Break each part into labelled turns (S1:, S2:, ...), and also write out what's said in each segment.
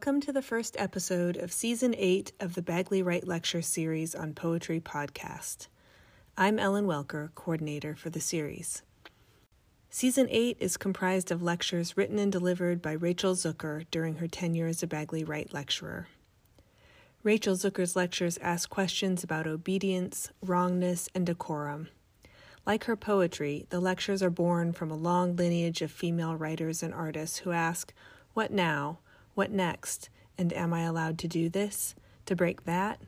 S1: Welcome to the first episode of Season 8 of the Bagley Wright Lecture Series on Poetry podcast. I'm Ellen Welcker, coordinator for the series. Season 8 is comprised of lectures written and delivered by Rachel Zucker during her tenure as a Bagley Wright lecturer. Rachel Zucker's lectures ask questions about obedience, wrongness, and decorum. Like her poetry, the lectures are born from a long lineage of female writers and artists who ask, What now? What next? And am I allowed to do this? To break that?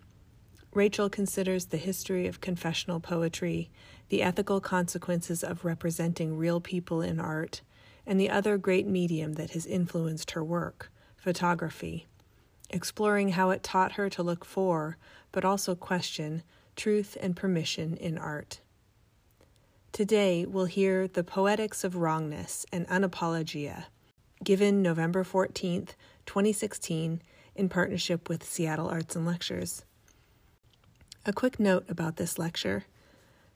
S1: Rachel considers the history of confessional poetry, the ethical consequences of representing real people in art, and the other great medium that has influenced her work, photography, exploring how it taught her to look for, but also question, truth and permission in art. Today, we'll hear The Poetics of Wrongness and Unapologia, given November 14th, 2016, in partnership with Seattle Arts and Lectures. A quick note about this lecture.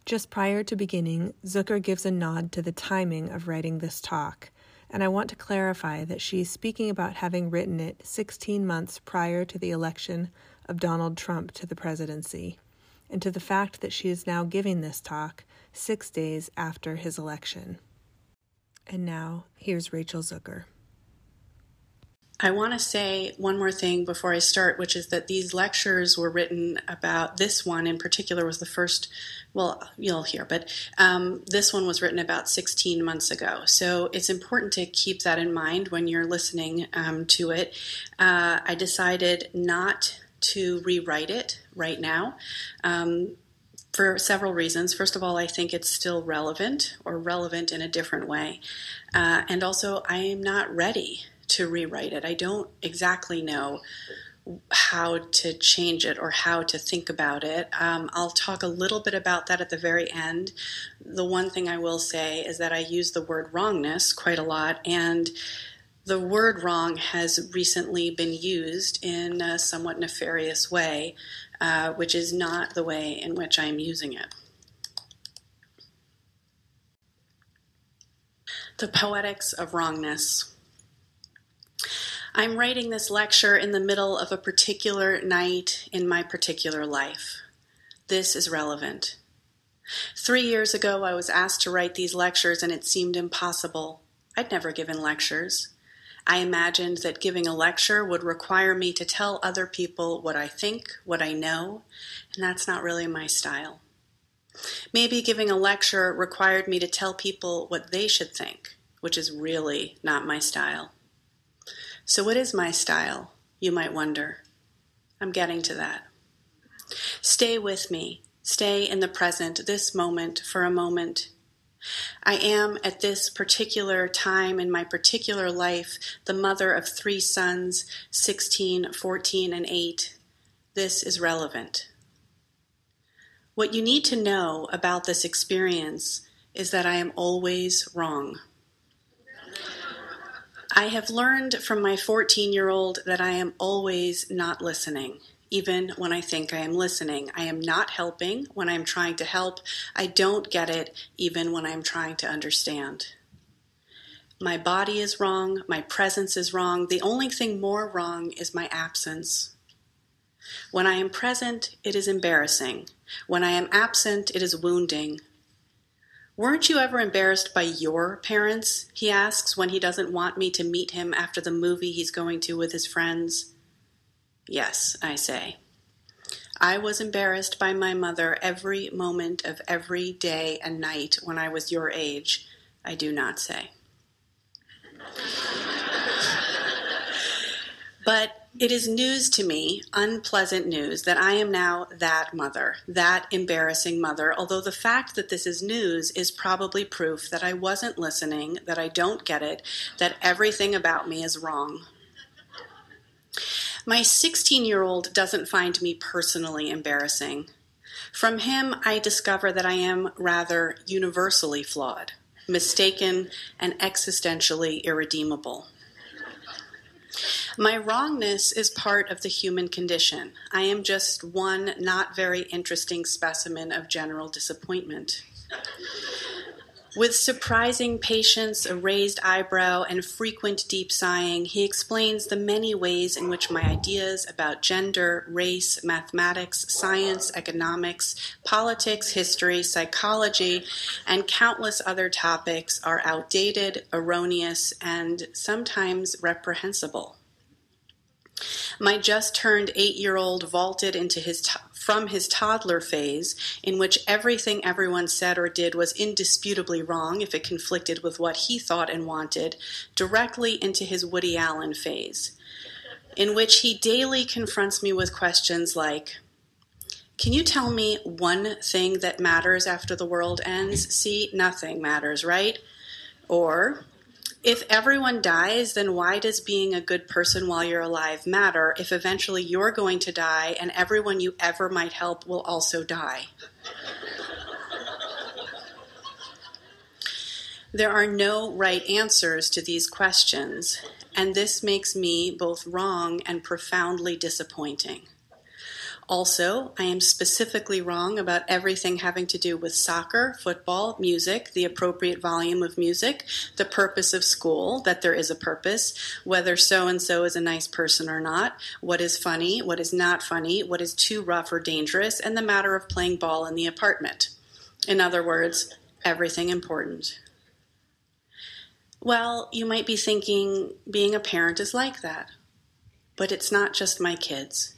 S1: Just prior to beginning, Zucker gives a nod to the timing of writing this talk, and I want to clarify that she is speaking about having written it 16 months prior to the election of Donald Trump to the presidency, and to the fact that she is now giving this talk six days after his election. And now, here's Rachel Zucker.
S2: I want to say one more thing before I start, which is that these lectures were written about this one in particular was the first, well, you'll hear, but um, this one was written about 16 months ago. So it's important to keep that in mind when you're listening um, to it. Uh, I decided not to rewrite it right now. Um, for several reasons. First of all, I think it's still relevant or relevant in a different way. Uh, and also, I am not ready to rewrite it. I don't exactly know how to change it or how to think about it. Um, I'll talk a little bit about that at the very end. The one thing I will say is that I use the word wrongness quite a lot, and the word wrong has recently been used in a somewhat nefarious way, uh, which is not the way in which I'm using it. The Poetics of Wrongness. I'm writing this lecture in the middle of a particular night in my particular life. This is relevant. Three years ago, I was asked to write these lectures, and it seemed impossible. I'd never given lectures. I imagined that giving a lecture would require me to tell other people what I think, what I know, and that's not really my style. Maybe giving a lecture required me to tell people what they should think, which is really not my style. So, what is my style? You might wonder. I'm getting to that. Stay with me. Stay in the present, this moment, for a moment. I am, at this particular time in my particular life, the mother of three sons, 16, 14, and 8. This is relevant. What you need to know about this experience is that I am always wrong. I have learned from my 14 year old that I am always not listening, even when I think I am listening. I am not helping when I am trying to help. I don't get it, even when I am trying to understand. My body is wrong. My presence is wrong. The only thing more wrong is my absence. When I am present, it is embarrassing. When I am absent, it is wounding. Weren't you ever embarrassed by your parents? He asks when he doesn't want me to meet him after the movie he's going to with his friends. Yes, I say. I was embarrassed by my mother every moment of every day and night when I was your age. I do not say. but it is news to me, unpleasant news, that I am now that mother, that embarrassing mother, although the fact that this is news is probably proof that I wasn't listening, that I don't get it, that everything about me is wrong. My 16 year old doesn't find me personally embarrassing. From him, I discover that I am rather universally flawed, mistaken, and existentially irredeemable. My wrongness is part of the human condition. I am just one not very interesting specimen of general disappointment. With surprising patience, a raised eyebrow, and frequent deep sighing, he explains the many ways in which my ideas about gender, race, mathematics, science, economics, politics, history, psychology, and countless other topics are outdated, erroneous, and sometimes reprehensible. My just turned eight year old vaulted into his t- from his toddler phase, in which everything everyone said or did was indisputably wrong if it conflicted with what he thought and wanted, directly into his Woody Allen phase, in which he daily confronts me with questions like, can you tell me one thing that matters after the world ends? See, nothing matters, right? Or, if everyone dies, then why does being a good person while you're alive matter if eventually you're going to die and everyone you ever might help will also die? there are no right answers to these questions, and this makes me both wrong and profoundly disappointing. Also, I am specifically wrong about everything having to do with soccer, football, music, the appropriate volume of music, the purpose of school, that there is a purpose, whether so and so is a nice person or not, what is funny, what is not funny, what is too rough or dangerous, and the matter of playing ball in the apartment. In other words, everything important. Well, you might be thinking being a parent is like that. But it's not just my kids.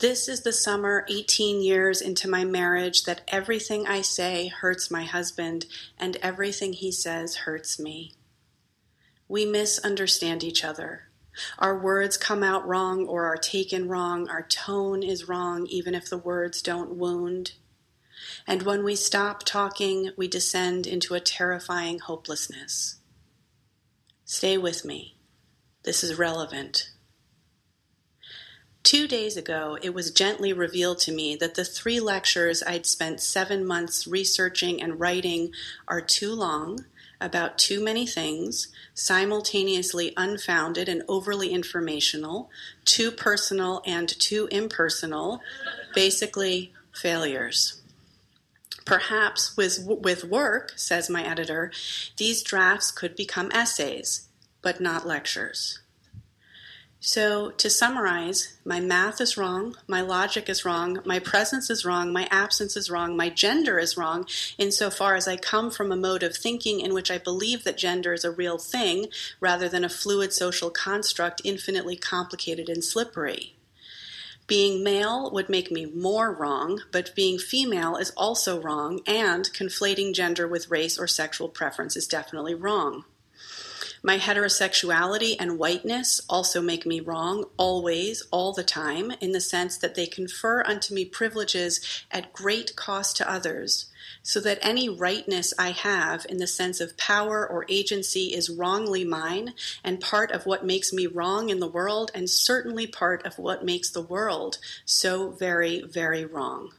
S2: This is the summer 18 years into my marriage that everything I say hurts my husband and everything he says hurts me. We misunderstand each other. Our words come out wrong or are taken wrong. Our tone is wrong, even if the words don't wound. And when we stop talking, we descend into a terrifying hopelessness. Stay with me. This is relevant. Two days ago, it was gently revealed to me that the three lectures I'd spent seven months researching and writing are too long, about too many things, simultaneously unfounded and overly informational, too personal and too impersonal, basically failures. Perhaps with, with work, says my editor, these drafts could become essays, but not lectures. So, to summarize, my math is wrong, my logic is wrong, my presence is wrong, my absence is wrong, my gender is wrong, insofar as I come from a mode of thinking in which I believe that gender is a real thing rather than a fluid social construct infinitely complicated and slippery. Being male would make me more wrong, but being female is also wrong, and conflating gender with race or sexual preference is definitely wrong. My heterosexuality and whiteness also make me wrong, always, all the time, in the sense that they confer unto me privileges at great cost to others, so that any rightness I have in the sense of power or agency is wrongly mine, and part of what makes me wrong in the world, and certainly part of what makes the world so very, very wrong.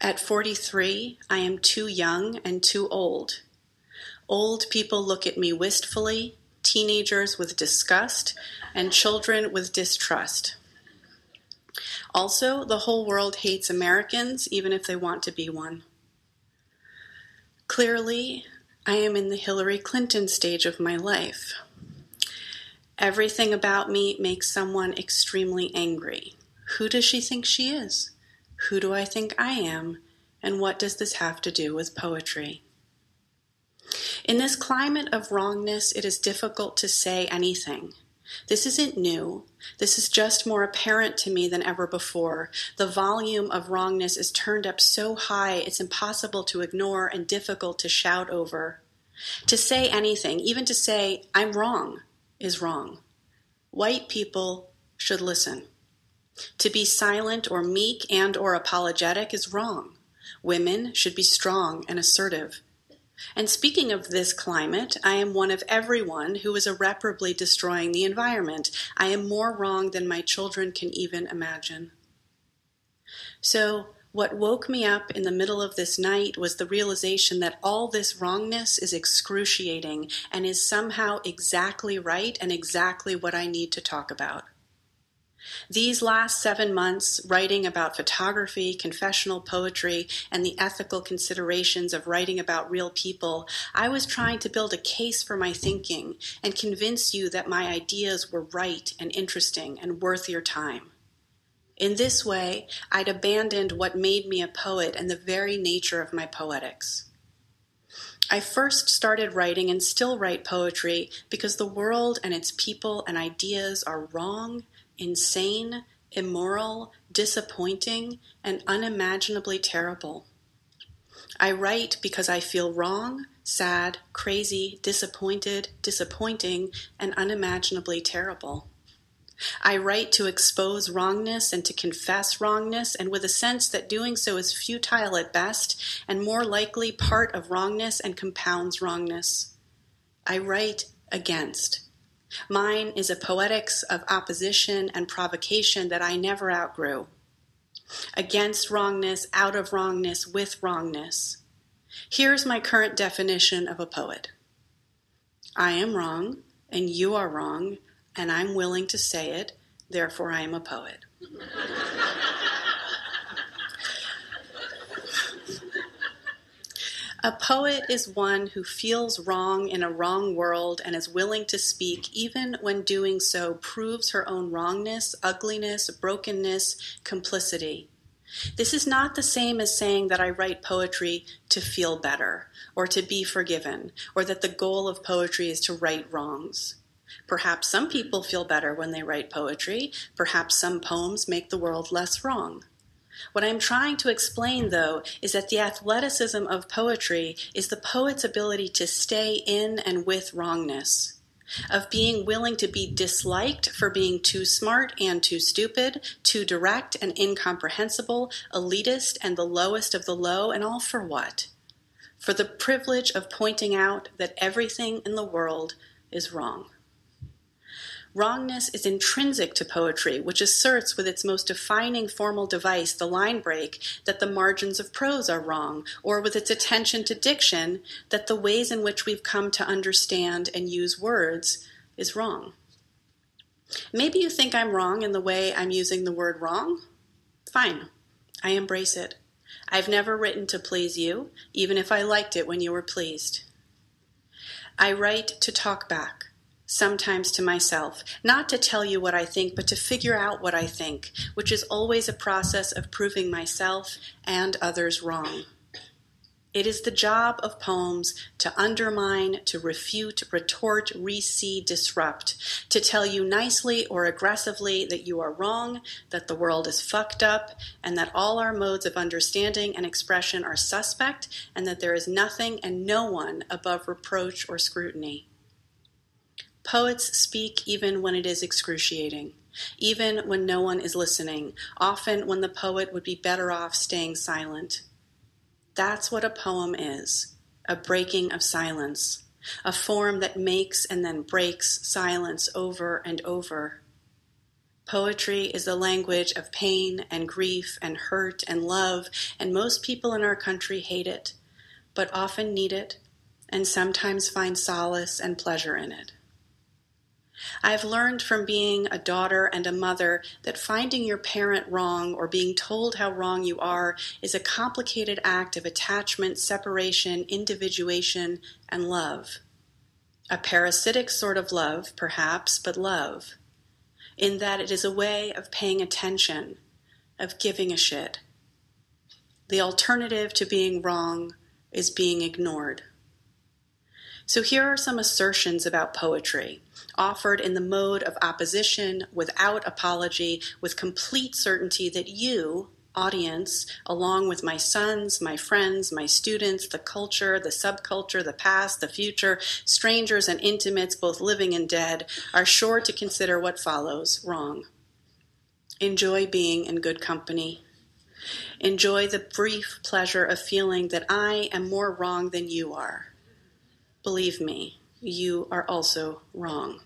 S2: At 43, I am too young and too old Old people look at me wistfully, teenagers with disgust, and children with distrust. Also, the whole world hates Americans, even if they want to be one. Clearly, I am in the Hillary Clinton stage of my life. Everything about me makes someone extremely angry. Who does she think she is? Who do I think I am? And what does this have to do with poetry? In this climate of wrongness, it is difficult to say anything. This isn't new. This is just more apparent to me than ever before. The volume of wrongness is turned up so high it's impossible to ignore and difficult to shout over. To say anything, even to say, I'm wrong, is wrong. White people should listen. To be silent or meek and or apologetic is wrong. Women should be strong and assertive. And speaking of this climate, I am one of everyone who is irreparably destroying the environment. I am more wrong than my children can even imagine. So, what woke me up in the middle of this night was the realization that all this wrongness is excruciating and is somehow exactly right and exactly what I need to talk about. These last seven months, writing about photography, confessional poetry, and the ethical considerations of writing about real people, I was trying to build a case for my thinking and convince you that my ideas were right and interesting and worth your time. In this way, I'd abandoned what made me a poet and the very nature of my poetics. I first started writing and still write poetry because the world and its people and ideas are wrong insane, immoral, disappointing, and unimaginably terrible. I write because I feel wrong, sad, crazy, disappointed, disappointing, and unimaginably terrible. I write to expose wrongness and to confess wrongness, and with a sense that doing so is futile at best and more likely part of wrongness and compounds wrongness. I write against, Mine is a poetics of opposition and provocation that I never outgrew. Against wrongness, out of wrongness, with wrongness. Here's my current definition of a poet I am wrong, and you are wrong, and I'm willing to say it, therefore I am a poet. A poet is one who feels wrong in a wrong world and is willing to speak, even when doing so proves her own wrongness, ugliness, brokenness, complicity. This is not the same as saying that I write poetry to feel better, or to be forgiven, or that the goal of poetry is to right wrongs. Perhaps some people feel better when they write poetry. Perhaps some poems make the world less wrong. What I'm trying to explain, though, is that the athleticism of poetry is the poet's ability to stay in and with wrongness, of being willing to be disliked for being too smart and too stupid, too direct and incomprehensible, elitist and the lowest of the low, and all for what? For the privilege of pointing out that everything in the world is wrong. Wrongness is intrinsic to poetry, which asserts with its most defining formal device, the line break, that the margins of prose are wrong, or with its attention to diction, that the ways in which we've come to understand and use words is wrong. Maybe you think I'm wrong in the way I'm using the word wrong? Fine, I embrace it. I've never written to please you, even if I liked it when you were pleased. I write to talk back sometimes to myself, not to tell you what I think, but to figure out what I think, which is always a process of proving myself and others wrong. It is the job of poems to undermine, to refute, retort, reseed, disrupt, to tell you nicely or aggressively that you are wrong, that the world is fucked up, and that all our modes of understanding and expression are suspect, and that there is nothing and no one above reproach or scrutiny. Poets speak even when it is excruciating, even when no one is listening, often when the poet would be better off staying silent. That's what a poem is a breaking of silence, a form that makes and then breaks silence over and over. Poetry is the language of pain and grief and hurt and love, and most people in our country hate it, but often need it and sometimes find solace and pleasure in it. I've learned from being a daughter and a mother that finding your parent wrong or being told how wrong you are is a complicated act of attachment, separation, individuation, and love. A parasitic sort of love, perhaps, but love, in that it is a way of paying attention, of giving a shit. The alternative to being wrong is being ignored. So here are some assertions about poetry offered in the mode of opposition, without apology, with complete certainty that you, audience, along with my sons, my friends, my students, the culture, the subculture, the past, the future, strangers and intimates, both living and dead, are sure to consider what follows wrong. Enjoy being in good company. Enjoy the brief pleasure of feeling that I am more wrong than you are. Believe me, you are also wrong.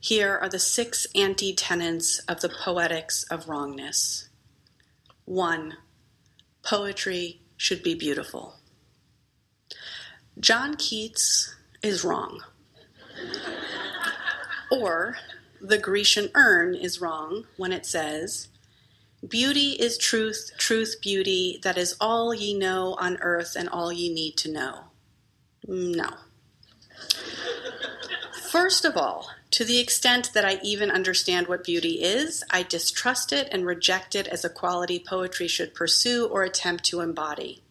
S2: Here are the six anti tenets of the poetics of wrongness. One, poetry should be beautiful. John Keats is wrong. or, the Grecian urn is wrong when it says, Beauty is truth, truth, beauty, that is all ye know on earth and all ye need to know. No. First of all, to the extent that I even understand what beauty is, I distrust it and reject it as a quality poetry should pursue or attempt to embody.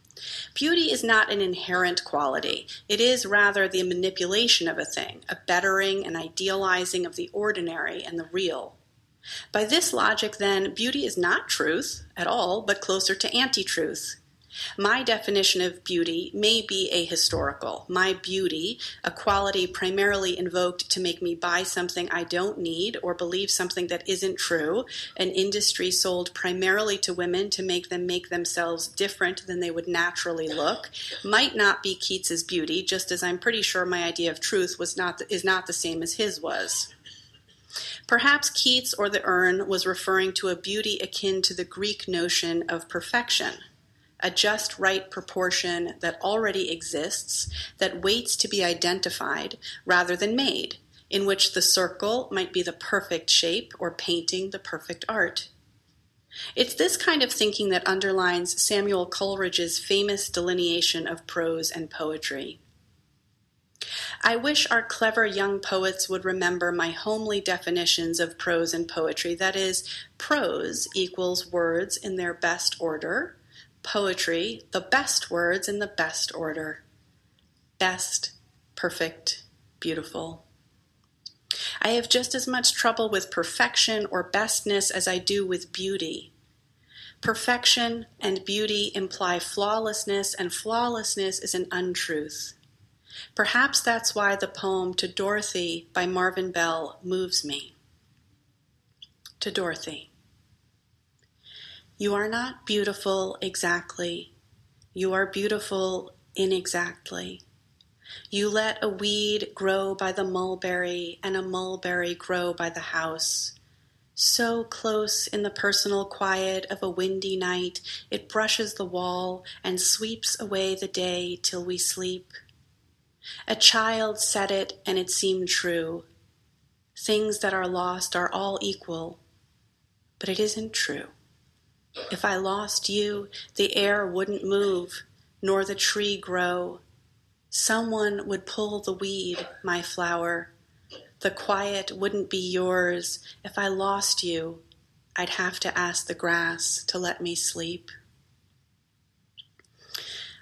S2: Beauty is not an inherent quality. It is rather the manipulation of a thing, a bettering and idealizing of the ordinary and the real. By this logic, then, beauty is not truth at all, but closer to anti truth. My definition of beauty may be ahistorical. My beauty, a quality primarily invoked to make me buy something I don't need or believe something that isn't true, an industry sold primarily to women to make them make themselves different than they would naturally look, might not be Keats's beauty, just as I'm pretty sure my idea of truth was not is not the same as his was. Perhaps Keats or the urn was referring to a beauty akin to the Greek notion of perfection a just right proportion that already exists, that waits to be identified rather than made, in which the circle might be the perfect shape or painting the perfect art. It's this kind of thinking that underlines Samuel Coleridge's famous delineation of prose and poetry. I wish our clever young poets would remember my homely definitions of prose and poetry. That is, prose equals words in their best order, poetry the best words in the best order best, perfect, beautiful. I have just as much trouble with perfection or bestness as I do with beauty. Perfection and beauty imply flawlessness, and flawlessness is an untruth. Perhaps that's why the poem To Dorothy by Marvin Bell moves me. To Dorothy. You are not beautiful exactly. You are beautiful inexactly. You let a weed grow by the mulberry and a mulberry grow by the house. So close in the personal quiet of a windy night, it brushes the wall and sweeps away the day till we sleep. A child said it and it seemed true. Things that are lost are all equal, but it isn't true. If I lost you, the air wouldn't move, nor the tree grow. Someone would pull the weed, my flower. The quiet wouldn't be yours. If I lost you, I'd have to ask the grass to let me sleep.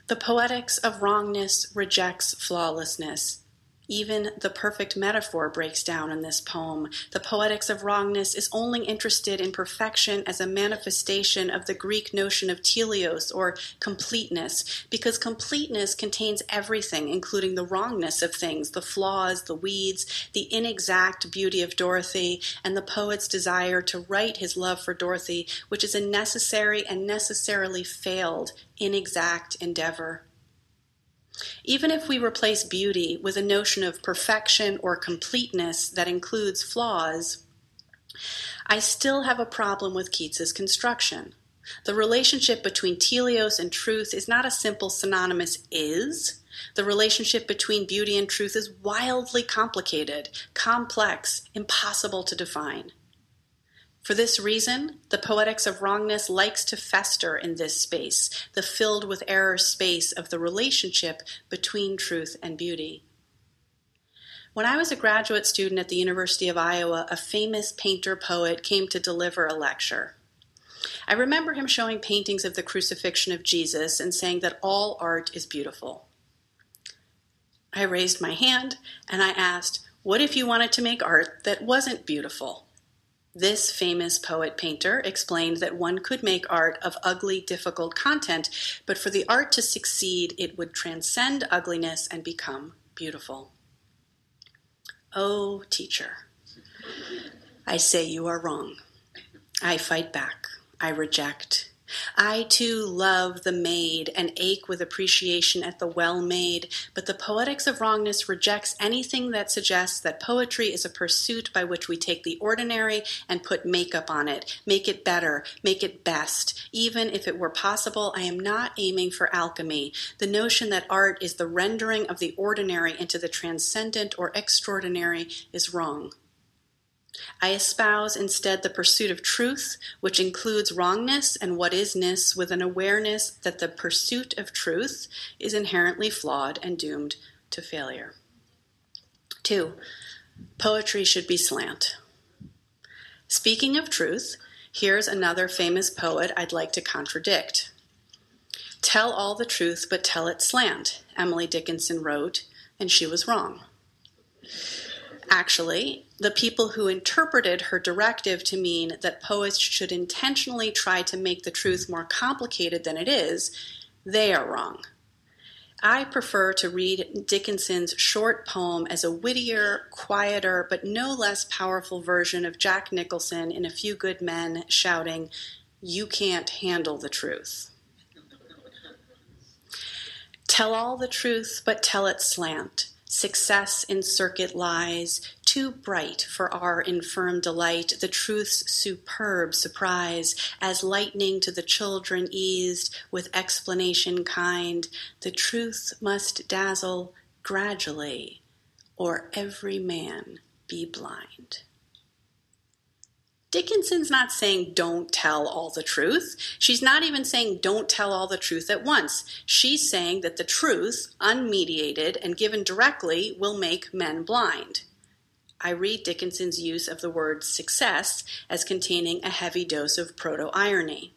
S2: The poetics of wrongness rejects flawlessness. Even the perfect metaphor breaks down in this poem. The poetics of wrongness is only interested in perfection as a manifestation of the Greek notion of teleos or completeness, because completeness contains everything, including the wrongness of things, the flaws, the weeds, the inexact beauty of Dorothy, and the poet's desire to write his love for Dorothy, which is a necessary and necessarily failed inexact endeavor. Even if we replace beauty with a notion of perfection or completeness that includes flaws, I still have a problem with Keats's construction. The relationship between teleos and truth is not a simple synonymous is. The relationship between beauty and truth is wildly complicated, complex, impossible to define. For this reason, the poetics of wrongness likes to fester in this space, the filled with error space of the relationship between truth and beauty. When I was a graduate student at the University of Iowa, a famous painter poet came to deliver a lecture. I remember him showing paintings of the crucifixion of Jesus and saying that all art is beautiful. I raised my hand and I asked, What if you wanted to make art that wasn't beautiful? This famous poet painter explained that one could make art of ugly, difficult content, but for the art to succeed, it would transcend ugliness and become beautiful. Oh, teacher, I say you are wrong. I fight back. I reject. I too love the made and ache with appreciation at the well made, but the poetics of wrongness rejects anything that suggests that poetry is a pursuit by which we take the ordinary and put makeup on it, make it better, make it best. Even if it were possible, I am not aiming for alchemy. The notion that art is the rendering of the ordinary into the transcendent or extraordinary is wrong. I espouse instead the pursuit of truth, which includes wrongness and what isness, with an awareness that the pursuit of truth is inherently flawed and doomed to failure. Two, poetry should be slant. Speaking of truth, here's another famous poet I'd like to contradict. Tell all the truth, but tell it slant, Emily Dickinson wrote, and she was wrong. Actually, the people who interpreted her directive to mean that poets should intentionally try to make the truth more complicated than it is, they are wrong. I prefer to read Dickinson's short poem as a wittier, quieter, but no less powerful version of Jack Nicholson in A Few Good Men shouting, You can't handle the truth. Tell all the truth, but tell it slant. Success in circuit lies, too bright for our infirm delight, the truth's superb surprise, as lightning to the children eased, with explanation kind, the truth must dazzle gradually, or every man be blind. Dickinson's not saying don't tell all the truth. She's not even saying don't tell all the truth at once. She's saying that the truth, unmediated and given directly, will make men blind. I read Dickinson's use of the word success as containing a heavy dose of proto irony.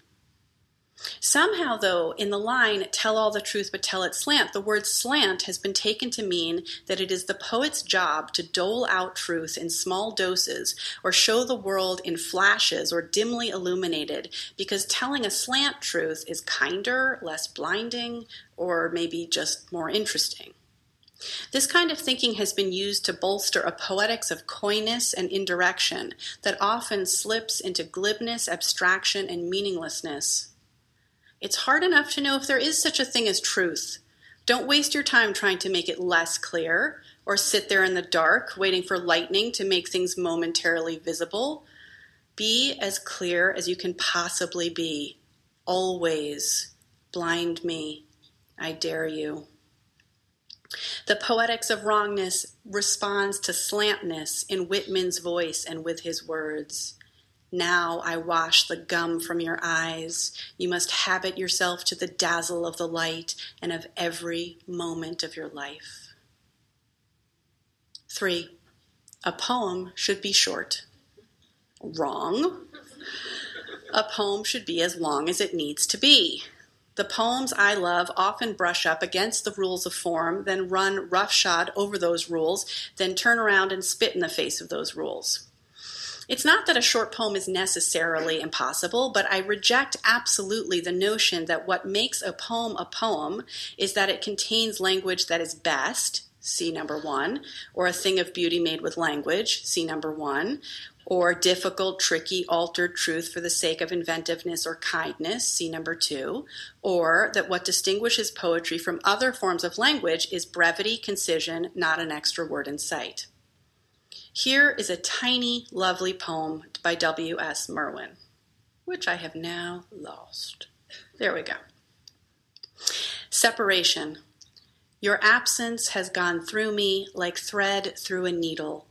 S2: Somehow, though, in the line, tell all the truth but tell it slant, the word slant has been taken to mean that it is the poet's job to dole out truth in small doses or show the world in flashes or dimly illuminated, because telling a slant truth is kinder, less blinding, or maybe just more interesting. This kind of thinking has been used to bolster a poetics of coyness and indirection that often slips into glibness, abstraction, and meaninglessness it's hard enough to know if there is such a thing as truth. Don't waste your time trying to make it less clear or sit there in the dark waiting for lightning to make things momentarily visible. Be as clear as you can possibly be. Always. Blind me. I dare you. The poetics of wrongness responds to slantness in Whitman's voice and with his words. Now I wash the gum from your eyes. You must habit yourself to the dazzle of the light and of every moment of your life. 3. A poem should be short. Wrong. A poem should be as long as it needs to be. The poems I love often brush up against the rules of form, then run roughshod over those rules, then turn around and spit in the face of those rules. It's not that a short poem is necessarily impossible, but I reject absolutely the notion that what makes a poem a poem is that it contains language that is best, see number one, or a thing of beauty made with language, see number one, or difficult, tricky, altered truth for the sake of inventiveness or kindness, see number two, or that what distinguishes poetry from other forms of language is brevity, concision, not an extra word in sight. Here is a tiny, lovely poem by W.S. Merwin, which I have now lost. There we go. Separation. Your absence has gone through me like thread through a needle.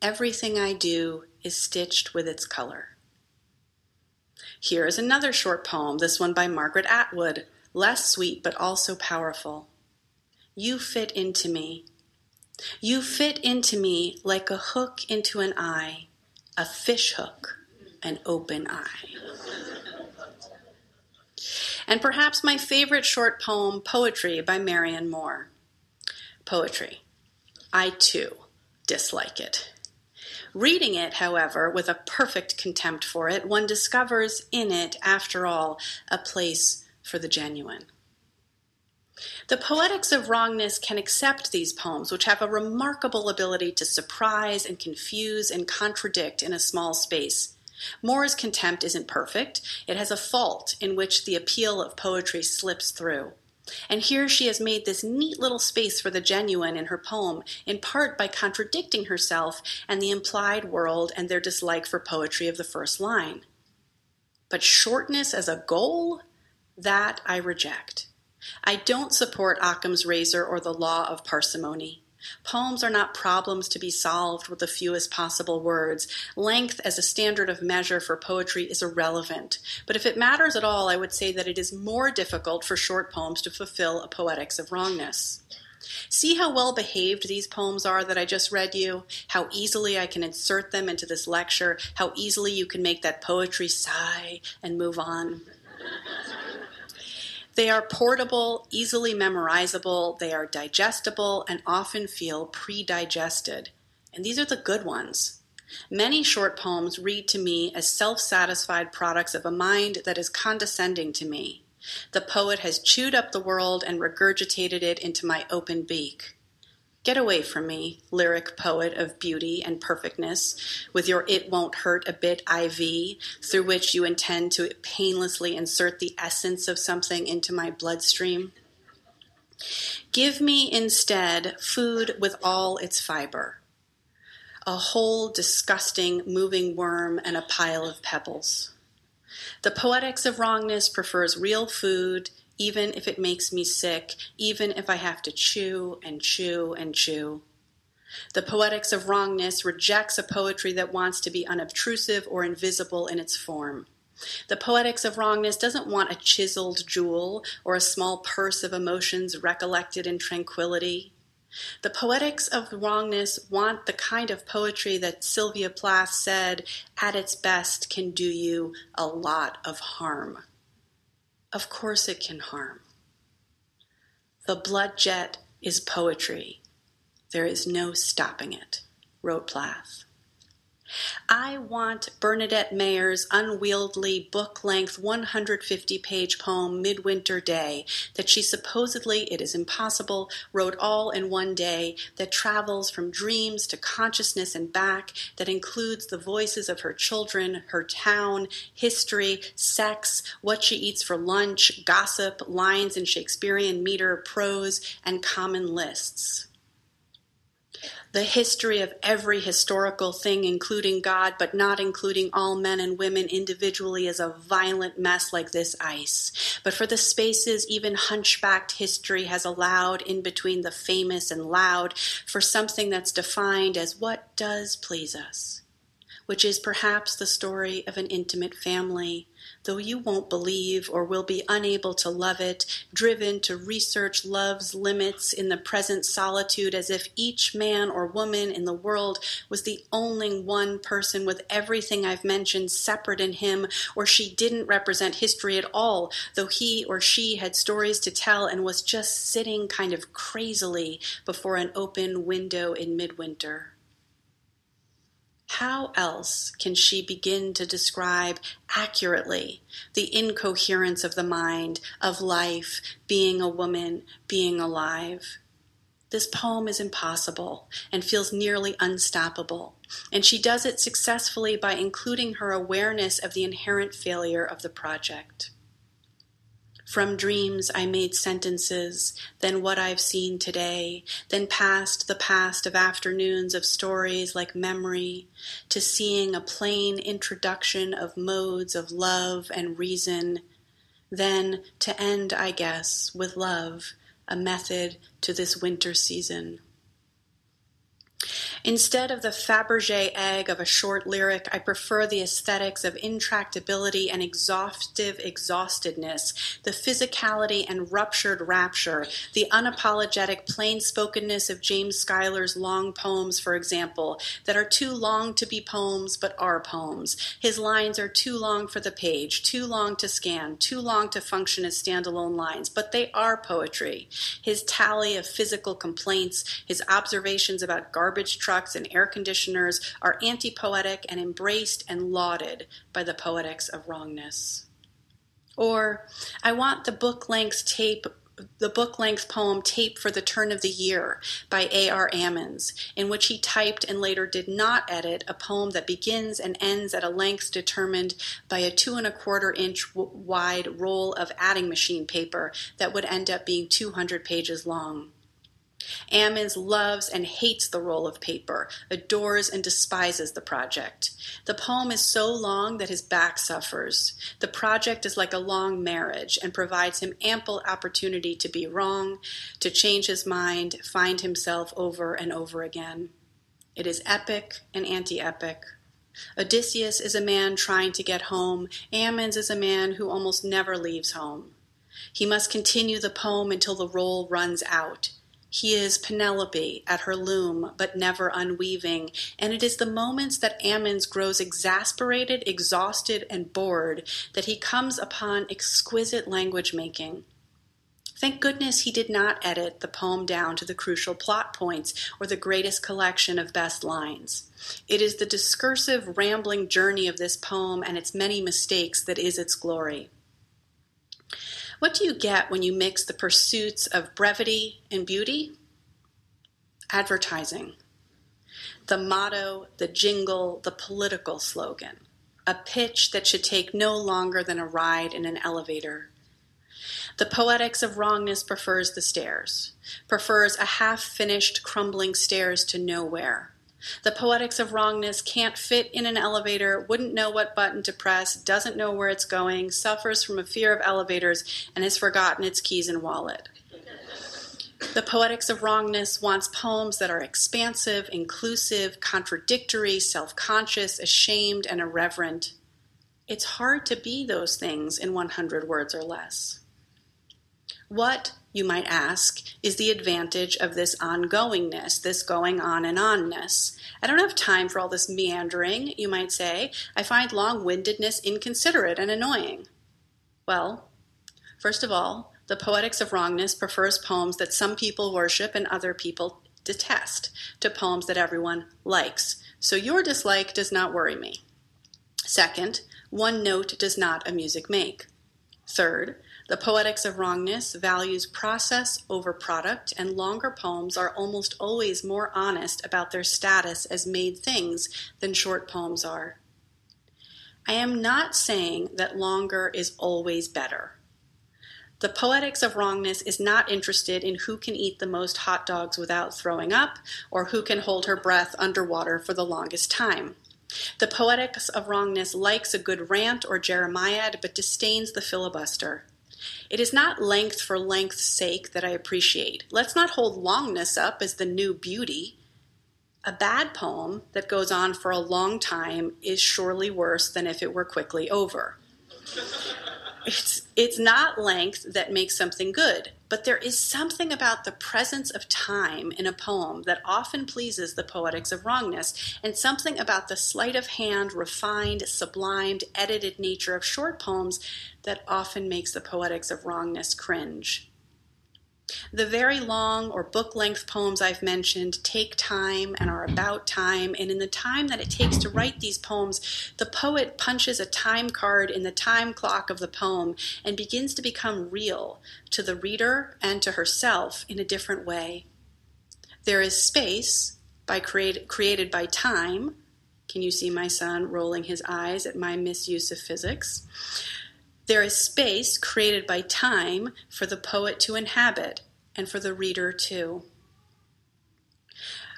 S2: Everything I do is stitched with its color. Here is another short poem, this one by Margaret Atwood, less sweet but also powerful. You fit into me, you fit into me like a hook into an eye, a fish hook, an open eye. And perhaps my favorite short poem, Poetry by Marianne Moore. Poetry. I too dislike it. Reading it, however, with a perfect contempt for it, one discovers in it, after all, a place for the genuine. The poetics of wrongness can accept these poems, which have a remarkable ability to surprise and confuse and contradict in a small space. Moore's contempt isn't perfect. It has a fault in which the appeal of poetry slips through. And here she has made this neat little space for the genuine in her poem, in part by contradicting herself and the implied world and their dislike for poetry of the first line. But shortness as a goal, that I reject. I don't support Occam's razor or the law of parsimony. Poems are not problems to be solved with the fewest possible words. Length as a standard of measure for poetry is irrelevant. But if it matters at all, I would say that it is more difficult for short poems to fulfill a poetics of wrongness. See how well behaved these poems are that I just read you? How easily I can insert them into this lecture? How easily you can make that poetry sigh and move on? They are portable, easily memorizable, they are digestible, and often feel pre digested. And these are the good ones. Many short poems read to me as self satisfied products of a mind that is condescending to me. The poet has chewed up the world and regurgitated it into my open beak. Get away from me, lyric poet of beauty and perfectness, with your it won't hurt a bit IV, through which you intend to painlessly insert the essence of something into my bloodstream. Give me instead food with all its fiber a whole disgusting moving worm and a pile of pebbles. The poetics of wrongness prefers real food even if it makes me sick, even if I have to chew and chew and chew. The Poetics of Wrongness rejects a poetry that wants to be unobtrusive or invisible in its form. The Poetics of Wrongness doesn't want a chiseled jewel or a small purse of emotions recollected in tranquility. The Poetics of Wrongness want the kind of poetry that Sylvia Plath said, at its best, can do you a lot of harm. Of course it can harm. The blood jet is poetry. There is no stopping it, wrote Plath. I want Bernadette Mayer's unwieldy book length 150 page poem Midwinter Day that she supposedly, it is impossible, wrote all in one day, that travels from dreams to consciousness and back, that includes the voices of her children, her town, history, sex, what she eats for lunch, gossip, lines in Shakespearean meter, prose, and common lists the history of every historical thing, including God, but not including all men and women individually, is a violent mess like this ice. But for the spaces even hunchbacked history has allowed in between the famous and loud for something that's defined as what does please us, which is perhaps the story of an intimate family though you won't believe or will be unable to love it, driven to research love's limits in the present solitude as if each man or woman in the world was the only one person with everything I've mentioned separate in him, or she didn't represent history at all, though he or she had stories to tell and was just sitting kind of crazily before an open window in midwinter. How else can she begin to describe accurately the incoherence of the mind, of life, being a woman, being alive? This poem is impossible and feels nearly unstoppable, and she does it successfully by including her awareness of the inherent failure of the project. From dreams I made sentences, then what I've seen today, then past the past of afternoons of stories like memory, to seeing a plain introduction of modes of love and reason, then to end, I guess, with love, a method to this winter season. Instead of the Fabergé egg of a short lyric, I prefer the aesthetics of intractability and exhaustive exhaustedness, the physicality and ruptured rapture, the unapologetic plain-spokenness of James Schuyler's long poems, for example, that are too long to be poems but are poems. His lines are too long for the page, too long to scan, too long to function as standalone lines, but they are poetry. His tally of physical complaints, his observations about garbage trucks and air conditioners are anti poetic and embraced and lauded by the poetics of wrongness. Or, I want the book length tape the book length poem Tape for the Turn of the Year by A.R. Ammons, in which he typed and later did not edit a poem that begins and ends at a length determined by a two and a quarter inch wide roll of adding machine paper that would end up being 200 pages long. Ammons loves and hates the roll of paper, adores and despises the project. The poem is so long that his back suffers. The project is like a long marriage and provides him ample opportunity to be wrong, to change his mind, find himself over and over again. It is epic and anti epic. Odysseus is a man trying to get home. Ammons is a man who almost never leaves home. He must continue the poem until the roll runs out. He is Penelope at her loom, but never unweaving, and it is the moments that Ammons grows exasperated, exhausted, and bored that he comes upon exquisite language making. Thank goodness he did not edit the poem down to the crucial plot points or the greatest collection of best lines. It is the discursive, rambling journey of this poem and its many mistakes that is its glory. What do you get when you mix the pursuits of brevity and beauty? Advertising. The motto, the jingle, the political slogan. A pitch that should take no longer than a ride in an elevator. The poetics of wrongness prefers the stairs, prefers a half finished, crumbling stairs to nowhere the poetics of wrongness can't fit in an elevator, wouldn't know what button to press, doesn't know where it's going, suffers from a fear of elevators, and has forgotten its keys and wallet. The poetics of wrongness wants poems that are expansive, inclusive, contradictory, self conscious, ashamed, and irreverent. It's hard to be those things in 100 words or less. What you might ask, is the advantage of this ongoingness, this going on and onness. I don't have time for all this meandering, you might say. I find long windedness inconsiderate and annoying. Well, first of all, the Poetics of Wrongness prefers poems that some people worship and other people detest to poems that everyone likes. So your dislike does not worry me. Second, one note does not a music make. Third, the Poetics of Wrongness values process over product, and longer poems are almost always more honest about their status as made things than short poems are. I am not saying that longer is always better. The Poetics of Wrongness is not interested in who can eat the most hot dogs without throwing up or who can hold her breath underwater for the longest time. The Poetics of Wrongness likes a good rant or Jeremiad but disdains the filibuster. It is not length for length's sake that I appreciate. Let's not hold longness up as the new beauty. A bad poem that goes on for a long time is surely worse than if it were quickly over. It's, it's not length that makes something good, but there is something about the presence of time in a poem that often pleases the poetics of wrongness, and something about the sleight of hand, refined, sublimed, edited nature of short poems that often makes the poetics of wrongness cringe. The very long or book length poems I've mentioned take time and are about time, and in the time that it takes to write these poems, the poet punches a time card in the time clock of the poem and begins to become real to the reader and to herself in a different way. There is space by create, created by time. Can you see my son rolling his eyes at my misuse of physics? There is space created by time for the poet to inhabit and for the reader too.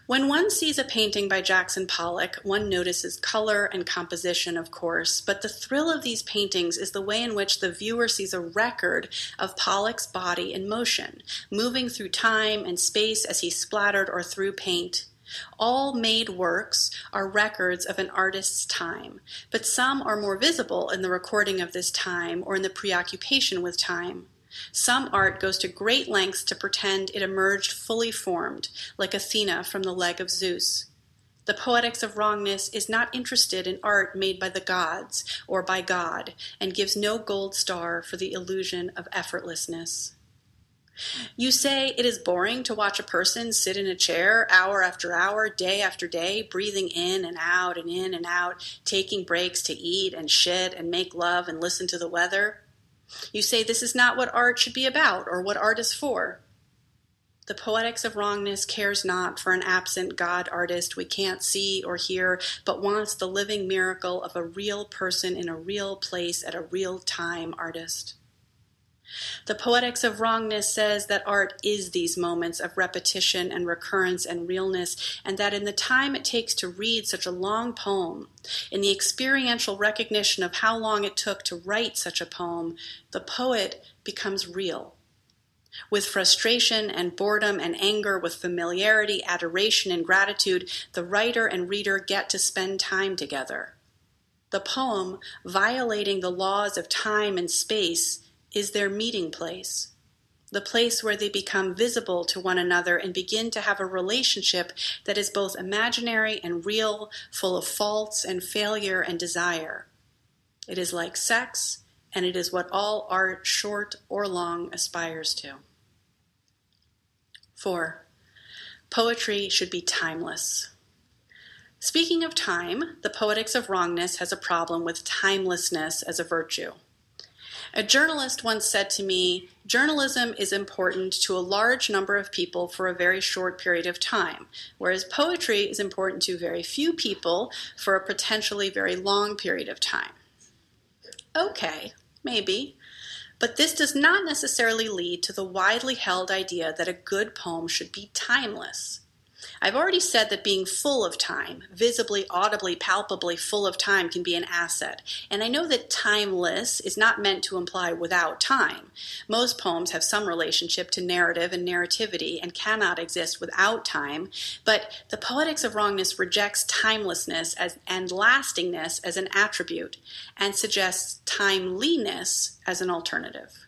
S2: When one sees a painting by Jackson Pollock, one notices color and composition, of course, but the thrill of these paintings is the way in which the viewer sees a record of Pollock's body in motion, moving through time and space as he splattered or threw paint. All made works are records of an artist's time, but some are more visible in the recording of this time or in the preoccupation with time. Some art goes to great lengths to pretend it emerged fully formed, like Athena from the leg of Zeus. The Poetics of Wrongness is not interested in art made by the gods or by God, and gives no gold star for the illusion of effortlessness. You say it is boring to watch a person sit in a chair hour after hour, day after day, breathing in and out and in and out, taking breaks to eat and shit and make love and listen to the weather. You say this is not what art should be about or what art is for. The Poetics of Wrongness cares not for an absent God artist we can't see or hear, but wants the living miracle of a real person in a real place at a real time artist. The Poetics of Wrongness says that art is these moments of repetition and recurrence and realness, and that in the time it takes to read such a long poem, in the experiential recognition of how long it took to write such a poem, the poet becomes real. With frustration and boredom and anger, with familiarity, adoration, and gratitude, the writer and reader get to spend time together. The poem, violating the laws of time and space, is their meeting place, the place where they become visible to one another and begin to have a relationship that is both imaginary and real, full of faults and failure and desire. It is like sex, and it is what all art, short or long, aspires to. 4. Poetry should be timeless. Speaking of time, the Poetics of Wrongness has a problem with timelessness as a virtue. A journalist once said to me, Journalism is important to a large number of people for a very short period of time, whereas poetry is important to very few people for a potentially very long period of time. Okay, maybe. But this does not necessarily lead to the widely held idea that a good poem should be timeless. I've already said that being full of time, visibly, audibly, palpably full of time, can be an asset. And I know that timeless is not meant to imply without time. Most poems have some relationship to narrative and narrativity and cannot exist without time. But the Poetics of Wrongness rejects timelessness as, and lastingness as an attribute and suggests timeliness as an alternative.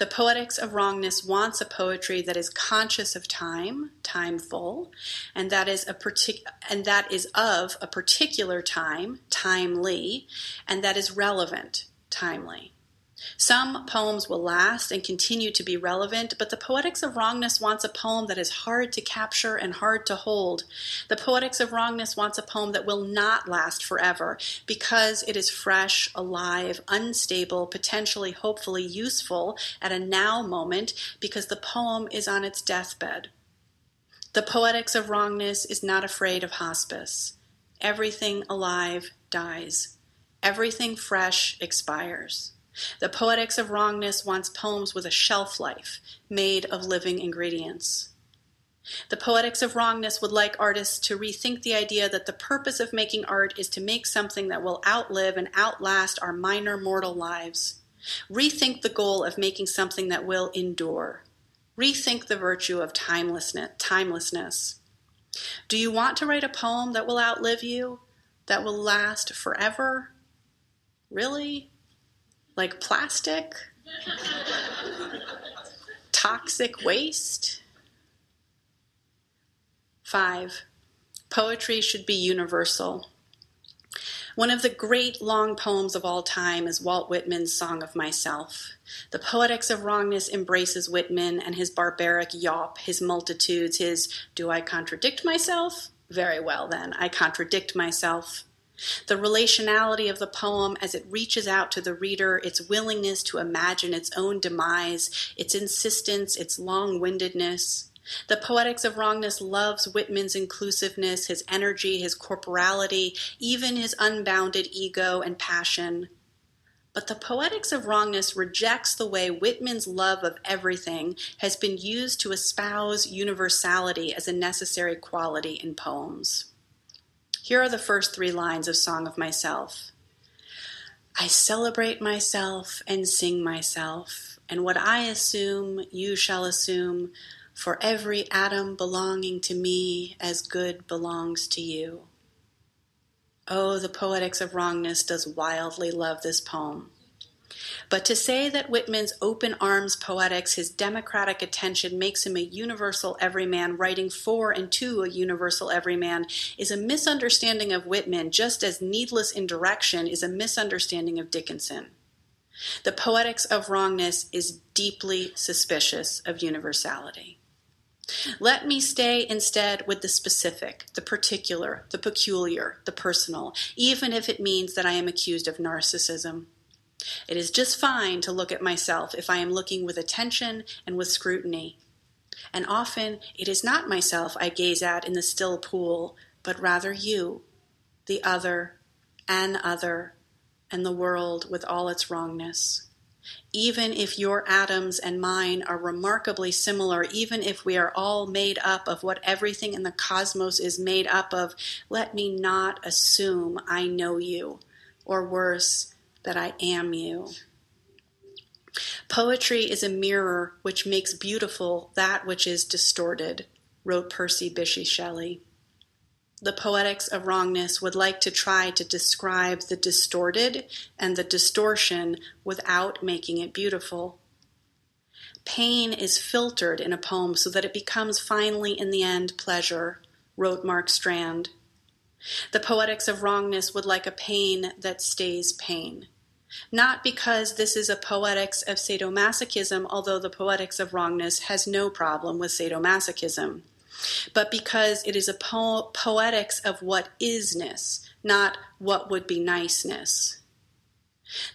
S2: The Poetics of Wrongness wants a poetry that is conscious of time, timeful, and that is a partic- and that is of a particular time, timely, and that is relevant, timely. Some poems will last and continue to be relevant, but the Poetics of Wrongness wants a poem that is hard to capture and hard to hold. The Poetics of Wrongness wants a poem that will not last forever because it is fresh, alive, unstable, potentially, hopefully useful at a now moment because the poem is on its deathbed. The Poetics of Wrongness is not afraid of hospice. Everything alive dies. Everything fresh expires. The Poetics of Wrongness wants poems with a shelf life, made of living ingredients. The Poetics of Wrongness would like artists to rethink the idea that the purpose of making art is to make something that will outlive and outlast our minor mortal lives. Rethink the goal of making something that will endure. Rethink the virtue of timelessness. Do you want to write a poem that will outlive you, that will last forever? Really? Like plastic, toxic waste. Five, poetry should be universal. One of the great long poems of all time is Walt Whitman's Song of Myself. The Poetics of Wrongness embraces Whitman and his barbaric yawp, his multitudes, his do I contradict myself? Very well, then, I contradict myself. The relationality of the poem as it reaches out to the reader, its willingness to imagine its own demise, its insistence, its long windedness. The Poetics of Wrongness loves Whitman's inclusiveness, his energy, his corporality, even his unbounded ego and passion. But the Poetics of Wrongness rejects the way Whitman's love of everything has been used to espouse universality as a necessary quality in poems. Here are the first three lines of Song of Myself I celebrate myself and sing myself, and what I assume, you shall assume, for every atom belonging to me as good belongs to you. Oh, the poetics of wrongness does wildly love this poem. But to say that Whitman's open arms poetics, his democratic attention, makes him a universal everyman writing for and to a universal everyman is a misunderstanding of Whitman, just as needless indirection is a misunderstanding of Dickinson. The poetics of wrongness is deeply suspicious of universality. Let me stay instead with the specific, the particular, the peculiar, the personal, even if it means that I am accused of narcissism. It is just fine to look at myself if I am looking with attention and with scrutiny. And often it is not myself I gaze at in the still pool, but rather you, the other, an other, and the world with all its wrongness. Even if your atoms and mine are remarkably similar, even if we are all made up of what everything in the cosmos is made up of, let me not assume I know you, or worse, that I am you. Poetry is a mirror which makes beautiful that which is distorted, wrote Percy Bysshe Shelley. The poetics of wrongness would like to try to describe the distorted and the distortion without making it beautiful. Pain is filtered in a poem so that it becomes finally, in the end, pleasure, wrote Mark Strand. The poetics of wrongness would like a pain that stays pain. Not because this is a poetics of sadomasochism, although the poetics of wrongness has no problem with sadomasochism, but because it is a po- poetics of what isness, not what would be niceness.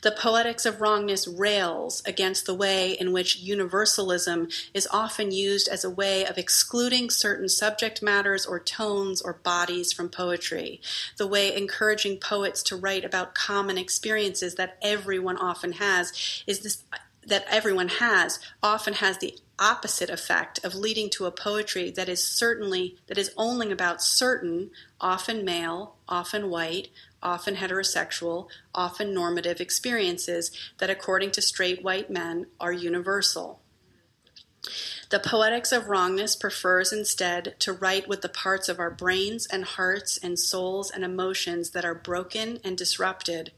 S2: The Poetics of Wrongness rails against the way in which universalism is often used as a way of excluding certain subject matters or tones or bodies from poetry, the way encouraging poets to write about common experiences that everyone often has is this that everyone has often has the opposite effect of leading to a poetry that is certainly that is only about certain often male often white often heterosexual, often normative experiences that, according to straight white men, are universal. The poetics of wrongness prefers instead to write with the parts of our brains and hearts and souls and emotions that are broken and disrupted,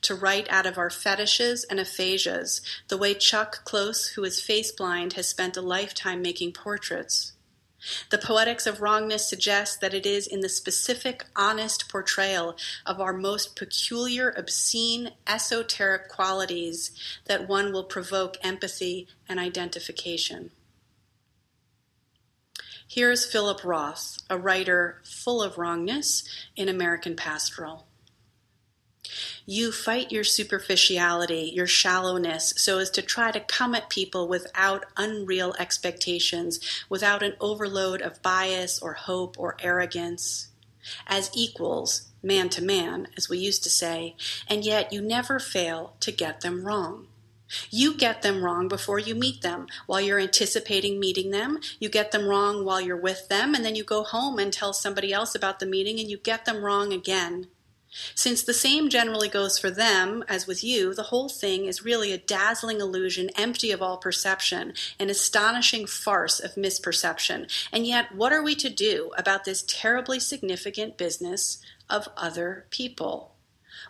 S2: to write out of our fetishes and aphasias, the way Chuck Close, who is face blind, has spent a lifetime making portraits. The Poetics of Wrongness suggests that it is in the specific, honest portrayal of our most peculiar, obscene, esoteric qualities that one will provoke empathy and identification. Here's Philip Roth, a writer full of wrongness in American Pastoral. You fight your superficiality, your shallowness, so as to try to come at people without unreal expectations, without an overload of bias or hope or arrogance. As equals, man to man, as we used to say, and yet you never fail to get them wrong. You get them wrong before you meet them. While you're anticipating meeting them, you get them wrong while you're with them, and then you go home and tell somebody else about the meeting and you get them wrong again. Since the same generally goes for them as with you, the whole thing is really a dazzling illusion empty of all perception, an astonishing farce of misperception. And yet, what are we to do about this terribly significant business of other people?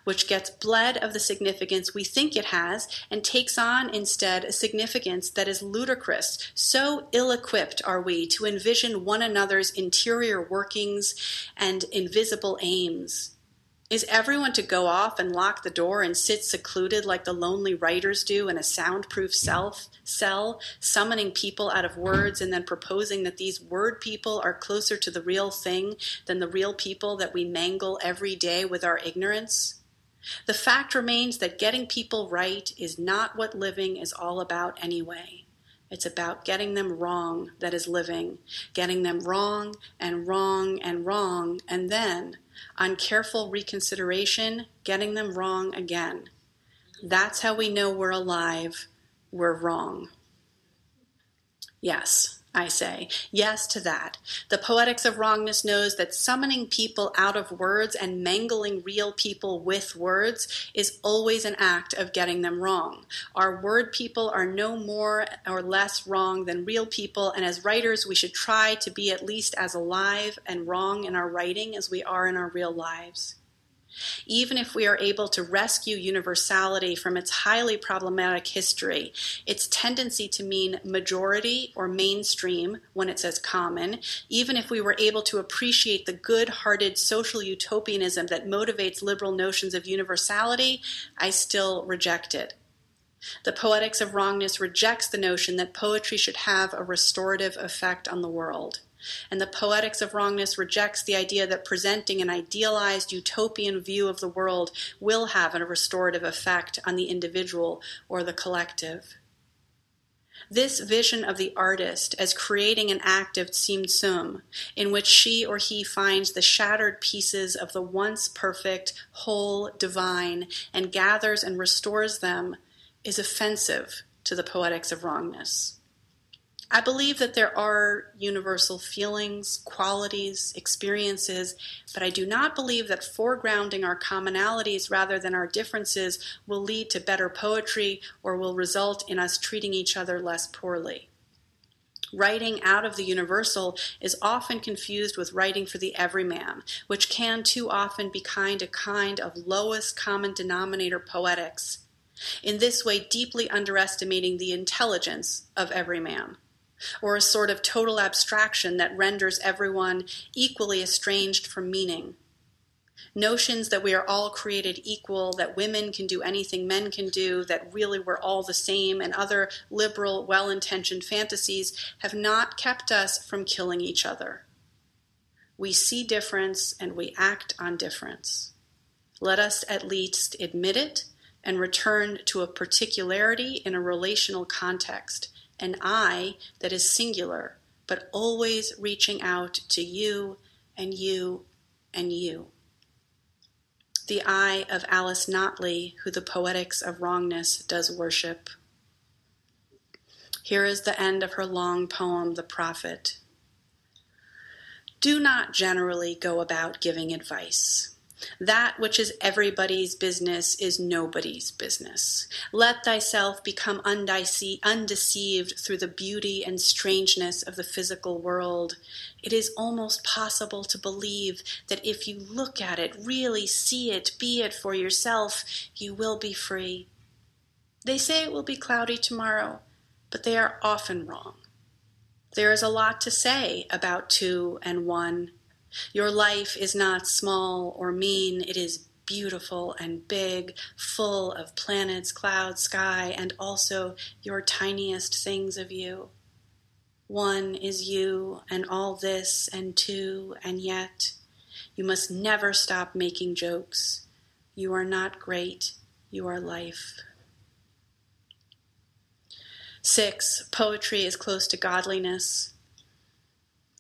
S2: Which gets bled of the significance we think it has and takes on instead a significance that is ludicrous. So ill equipped are we to envision one another's interior workings and invisible aims. Is everyone to go off and lock the door and sit secluded like the lonely writers do in a soundproof self cell, summoning people out of words and then proposing that these word people are closer to the real thing than the real people that we mangle every day with our ignorance? The fact remains that getting people right is not what living is all about anyway. It's about getting them wrong that is living, getting them wrong and wrong and wrong, and then on careful reconsideration, getting them wrong again. That's how we know we're alive, we're wrong. Yes, I say. Yes to that. The poetics of wrongness knows that summoning people out of words and mangling real people with words is always an act of getting them wrong. Our word people are no more or less wrong than real people, and as writers, we should try to be at least as alive and wrong in our writing as we are in our real lives. Even if we are able to rescue universality from its highly problematic history, its tendency to mean majority or mainstream when it says common, even if we were able to appreciate the good hearted social utopianism that motivates liberal notions of universality, I still reject it. The Poetics of Wrongness rejects the notion that poetry should have a restorative effect on the world. And the Poetics of Wrongness rejects the idea that presenting an idealized utopian view of the world will have a restorative effect on the individual or the collective. This vision of the artist as creating an act of Tsimtsum, in which she or he finds the shattered pieces of the once perfect, whole, divine, and gathers and restores them, is offensive to the poetics of wrongness. I believe that there are universal feelings, qualities, experiences, but I do not believe that foregrounding our commonalities rather than our differences will lead to better poetry or will result in us treating each other less poorly. Writing out of the universal is often confused with writing for the everyman, which can too often be kind a kind of lowest common denominator poetics. In this way, deeply underestimating the intelligence of every man or a sort of total abstraction that renders everyone equally estranged from meaning. Notions that we are all created equal, that women can do anything men can do, that really we're all the same, and other liberal, well intentioned fantasies have not kept us from killing each other. We see difference and we act on difference. Let us at least admit it and return to a particularity in a relational context an I that is singular, but always reaching out to you and you and you. The I of Alice Notley, who the poetics of wrongness does worship. Here is the end of her long poem, The Prophet. Do not generally go about giving advice. That which is everybody's business is nobody's business. Let thyself become undeceived through the beauty and strangeness of the physical world. It is almost possible to believe that if you look at it, really see it, be it for yourself, you will be free. They say it will be cloudy tomorrow, but they are often wrong. There is a lot to say about two and one your life is not small or mean, it is beautiful and big, full of planets, clouds, sky, and also your tiniest things of you. One is you, and all this, and two, and yet. You must never stop making jokes. You are not great, you are life. Six, poetry is close to godliness.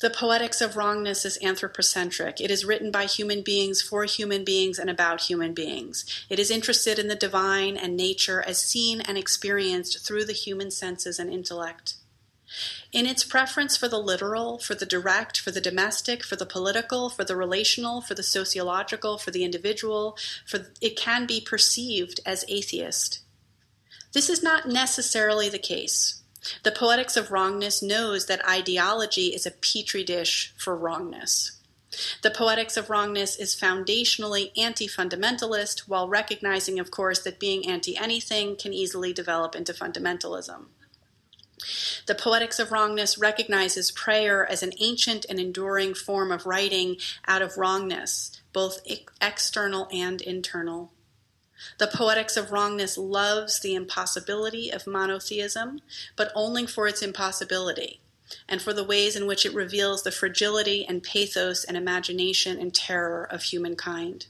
S2: The Poetics of Wrongness is anthropocentric. It is written by human beings for human beings and about human beings. It is interested in the divine and nature as seen and experienced through the human senses and intellect. In its preference for the literal, for the direct, for the domestic, for the political, for the relational, for the sociological, for the individual, for it can be perceived as atheist. This is not necessarily the case. The Poetics of Wrongness knows that ideology is a petri dish for wrongness. The Poetics of Wrongness is foundationally anti fundamentalist, while recognizing, of course, that being anti anything can easily develop into fundamentalism. The Poetics of Wrongness recognizes prayer as an ancient and enduring form of writing out of wrongness, both external and internal. The Poetics of Wrongness loves the impossibility of monotheism, but only for its impossibility, and for the ways in which it reveals the fragility and pathos and imagination and terror of humankind.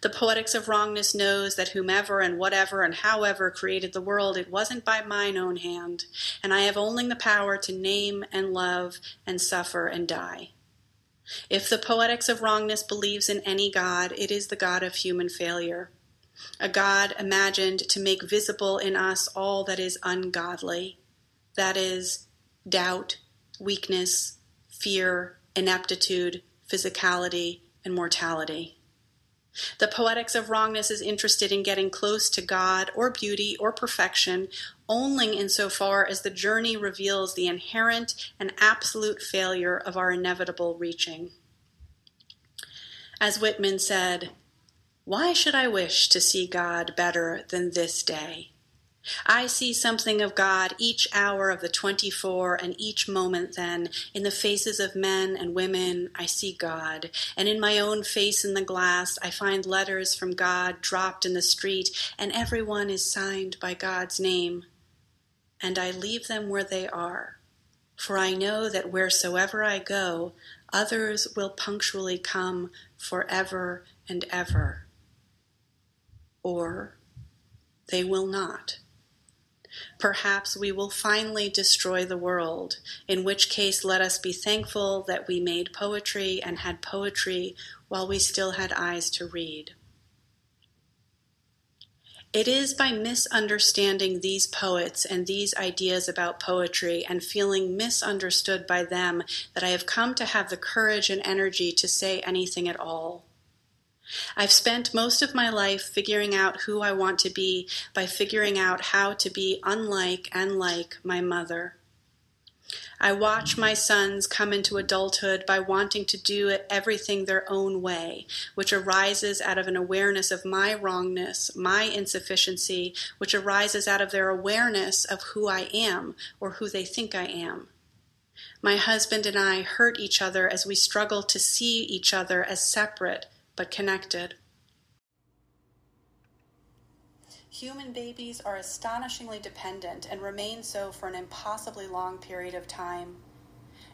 S2: The Poetics of Wrongness knows that whomever and whatever and however created the world, it wasn't by mine own hand, and I have only the power to name and love and suffer and die. If the Poetics of Wrongness believes in any God, it is the God of human failure a God imagined to make visible in us all that is ungodly that is, doubt, weakness, fear, ineptitude, physicality, and mortality. The Poetics of Wrongness is interested in getting close to God or beauty or perfection only insofar as the journey reveals the inherent and absolute failure of our inevitable reaching. As Whitman said, why should I wish to see God better than this day? I see something of God each hour of the 24 and each moment then. In the faces of men and women, I see God. And in my own face in the glass, I find letters from God dropped in the street, and every one is signed by God's name. And I leave them where they are, for I know that wheresoever I go, others will punctually come forever and ever or they will not. Perhaps we will finally destroy the world, in which case let us be thankful that we made poetry and had poetry while we still had eyes to read. It is by misunderstanding these poets and these ideas about poetry and feeling misunderstood by them that I have come to have the courage and energy to say anything at all. I've spent most of my life figuring out who I want to be by figuring out how to be unlike and like my mother. I watch my sons come into adulthood by wanting to do everything their own way, which arises out of an awareness of my wrongness, my insufficiency, which arises out of their awareness of who I am or who they think I am. My husband and I hurt each other as we struggle to see each other as separate but connected. Human babies are astonishingly dependent and remain so for an impossibly long period of time.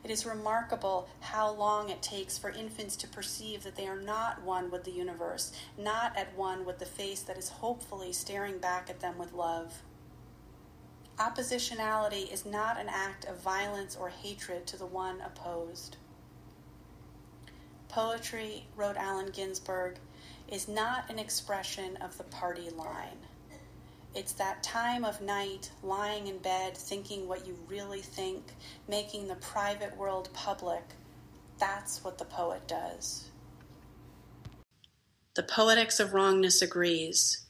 S2: It is remarkable how long it takes for infants to perceive that they are not one with the universe, not at one with the face that is hopefully staring back at them with love. Oppositionality is not an act of violence or hatred to the one opposed. Poetry, wrote Allen Ginsberg, is not an expression of the party line. It's that time of night, lying in bed, thinking what you really think, making the private world public. That's what the poet does. The Poetics of Wrongness agrees.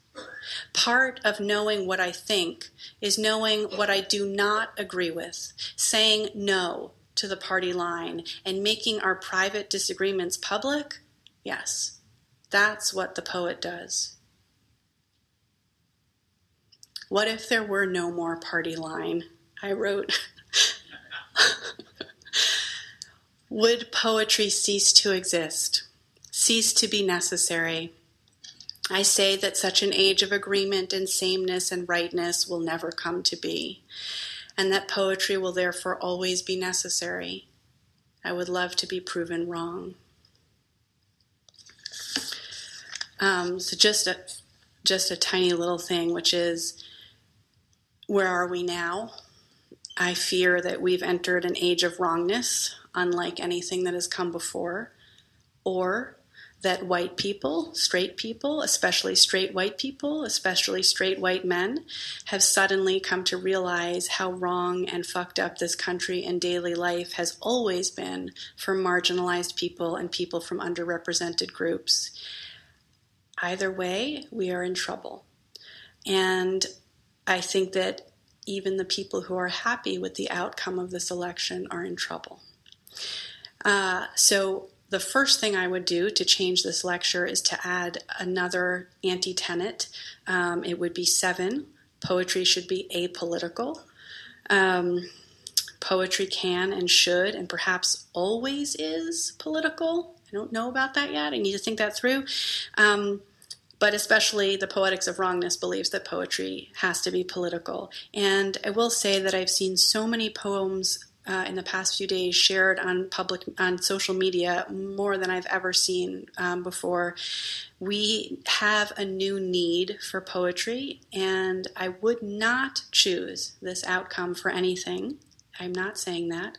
S2: Part of knowing what I think is knowing what I do not agree with, saying no to the party line, and making our private disagreements public. Yes, that's what the poet does. What if there were no more party line? I wrote. Would poetry cease to exist, cease to be necessary? I say that such an age of agreement and sameness and rightness will never come to be, and that poetry will therefore always be necessary. I would love to be proven wrong. Um, so just a just a tiny little thing, which is where are we now? I fear that we've entered an age of wrongness, unlike anything that has come before, or that white people, straight people, especially straight white people, especially straight white men, have suddenly come to realize how wrong and fucked up this country and daily life has always been for marginalized people and people from underrepresented groups. Either way, we are in trouble. And I think that even the people who are happy with the outcome of this election are in trouble. Uh, so, the first thing I would do to change this lecture is to add another anti tenet. Um, it would be seven. Poetry should be apolitical. Um, poetry can and should and perhaps always is political. I don't know about that yet. I need to think that through. Um, but especially the Poetics of Wrongness believes that poetry has to be political. And I will say that I've seen so many poems uh, in the past few days shared on public on social media more than I've ever seen um, before. We have a new need for poetry, and I would not choose this outcome for anything. I'm not saying that,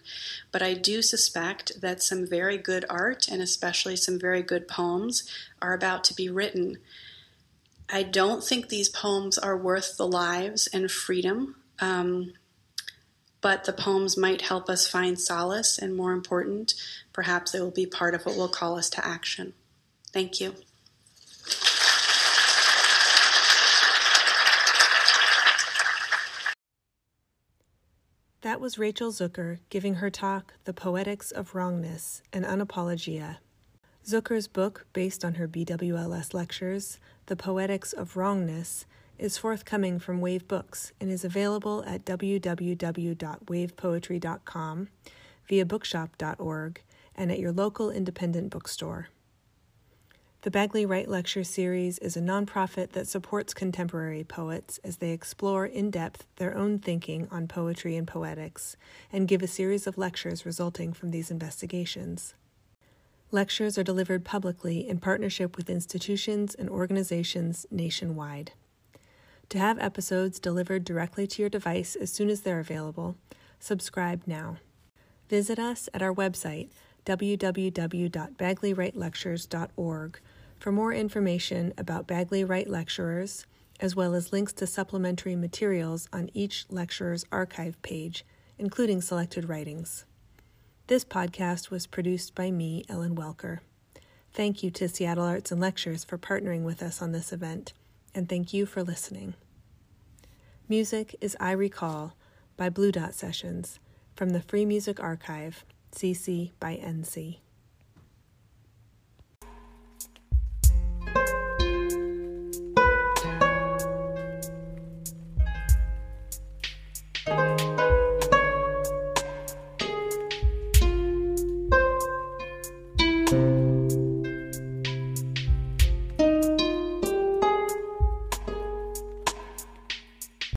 S2: but I do suspect that some very good art and especially some very good poems are about to be written. I don't think these poems are worth the lives and freedom, um, but the poems might help us find solace, and more important, perhaps they will be part of what will call us to action. Thank you.
S1: That was Rachel Zucker giving her talk, The Poetics of Wrongness, an Unapologia. Zucker's book, based on her BWLS lectures, The Poetics of Wrongness, is forthcoming from Wave Books and is available at www.wavepoetry.com, via bookshop.org, and at your local independent bookstore. The Bagley Wright Lecture Series is a nonprofit that supports contemporary poets as they explore in depth their own thinking on poetry and poetics and give a series of lectures resulting from these investigations. Lectures are delivered publicly in partnership with institutions and organizations nationwide. To have episodes delivered directly to your device as soon as they're available, subscribe now. Visit us at our website, www.bagleywrightlectures.org, for more information about Bagley Wright lecturers, as well as links to supplementary materials on each lecturer's archive page, including selected writings. This podcast was produced by me, Ellen Welcker. Thank you to Seattle Arts and Lectures for partnering with us on this event, and thank you for listening. Music is I Recall by Blue Dot Sessions from the Free Music Archive, CC by NC.